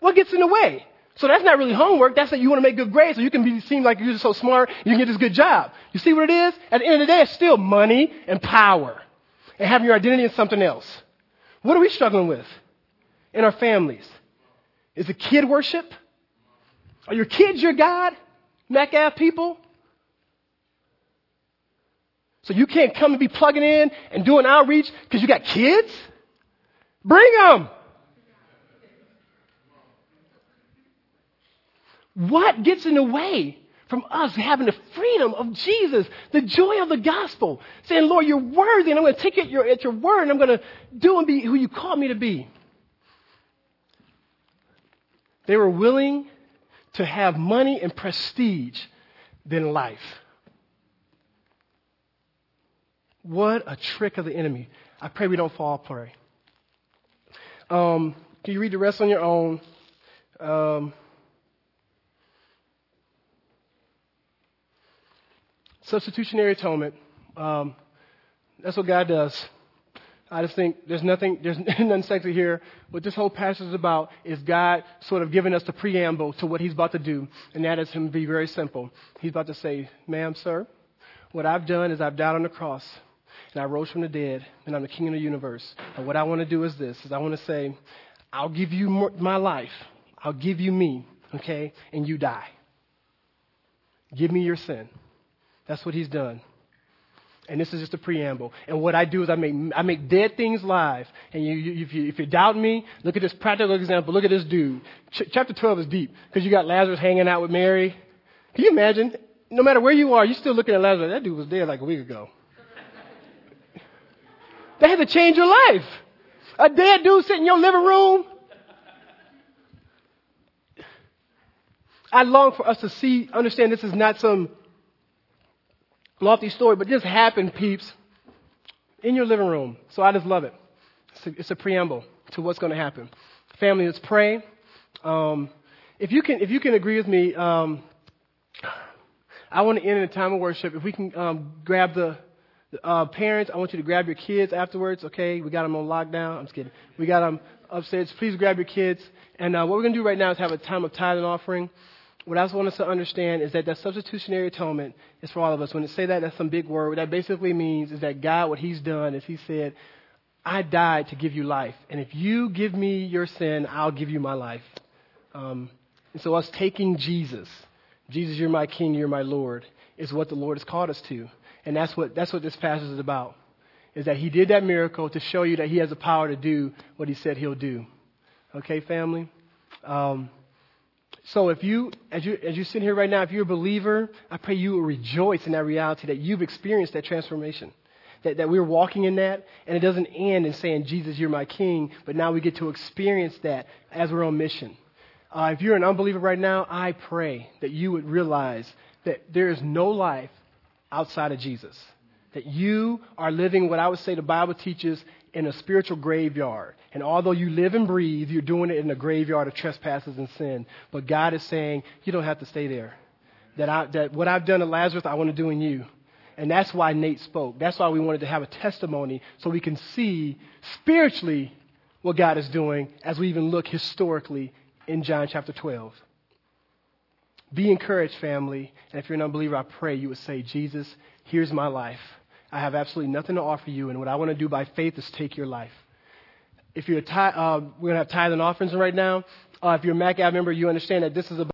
What gets in the way? So that's not really homework. That's that you want to make good grades so you can be, seem like you're so smart, you can get this good job. You see what it is? At the end of the day, it's still money and power and having your identity in something else. What are we struggling with in our families? Is it kid worship? Are your kids your God? Metcalf people? So you can't come and be plugging in and doing outreach because you got kids? Bring them. What gets in the way from us having the freedom of Jesus, the joy of the gospel, saying, Lord, you're worthy, and I'm going to take it at your, at your word, and I'm going to do and be who you called me to be. They were willing to have money and prestige than life. What a trick of the enemy. I pray we don't fall prey. Um, can you read the rest on your own? Um, substitutionary atonement. Um, that's what God does. I just think there's nothing, there's nothing sexy here. What this whole passage is about is God sort of giving us the preamble to what He's about to do, and that is Him be very simple. He's about to say, "Ma'am, sir, what I've done is I've died on the cross, and I rose from the dead, and I'm the King of the universe. And what I want to do is this: is I want to say, I'll give you my life, I'll give you me, okay, and you die. Give me your sin." That's what he's done. And this is just a preamble. And what I do is I make, I make dead things live. And you, you, if, you, if you doubt me, look at this practical example. Look at this dude. Ch- chapter 12 is deep because you got Lazarus hanging out with Mary. Can you imagine? No matter where you are, you're still looking at Lazarus. That dude was dead like a week ago. that had to change your life. A dead dude sitting in your living room. I long for us to see, understand this is not some lofty story, but just happened, peeps, in your living room. So I just love it. It's a, it's a preamble to what's going to happen. Family, let's pray. Um, if you can, if you can agree with me, um, I want to end in a time of worship. If we can um, grab the, uh, parents, I want you to grab your kids afterwards. Okay, we got them on lockdown. I'm just kidding. We got them upstairs. Please grab your kids. And uh, what we're going to do right now is have a time of tithe and offering what I also want us to understand is that that substitutionary atonement is for all of us. When they say that, that's some big word. What that basically means is that God, what He's done is He said, I died to give you life. And if you give me your sin, I'll give you my life. Um, and so us taking Jesus, Jesus, you're my King, you're my Lord, is what the Lord has called us to. And that's what, that's what this passage is about. Is that He did that miracle to show you that He has the power to do what He said He'll do. Okay, family? Um, so if you, as you, as you sit here right now, if you're a believer, I pray you will rejoice in that reality that you've experienced that transformation. That, that we're walking in that, and it doesn't end in saying, Jesus, you're my king, but now we get to experience that as we're on mission. Uh, if you're an unbeliever right now, I pray that you would realize that there is no life outside of Jesus. That you are living what I would say the Bible teaches in a spiritual graveyard. And although you live and breathe, you're doing it in a graveyard of trespasses and sin. But God is saying, you don't have to stay there. That, I, that what I've done to Lazarus, I want to do in you. And that's why Nate spoke. That's why we wanted to have a testimony so we can see spiritually what God is doing as we even look historically in John chapter 12. Be encouraged, family. And if you're an unbeliever, I pray you would say, Jesus, here's my life. I have absolutely nothing to offer you, and what I want to do by faith is take your life. If you're a tithe, uh, we're going to have tithe and offerings right now. Uh, if you're a Mac Ave member, you understand that this is about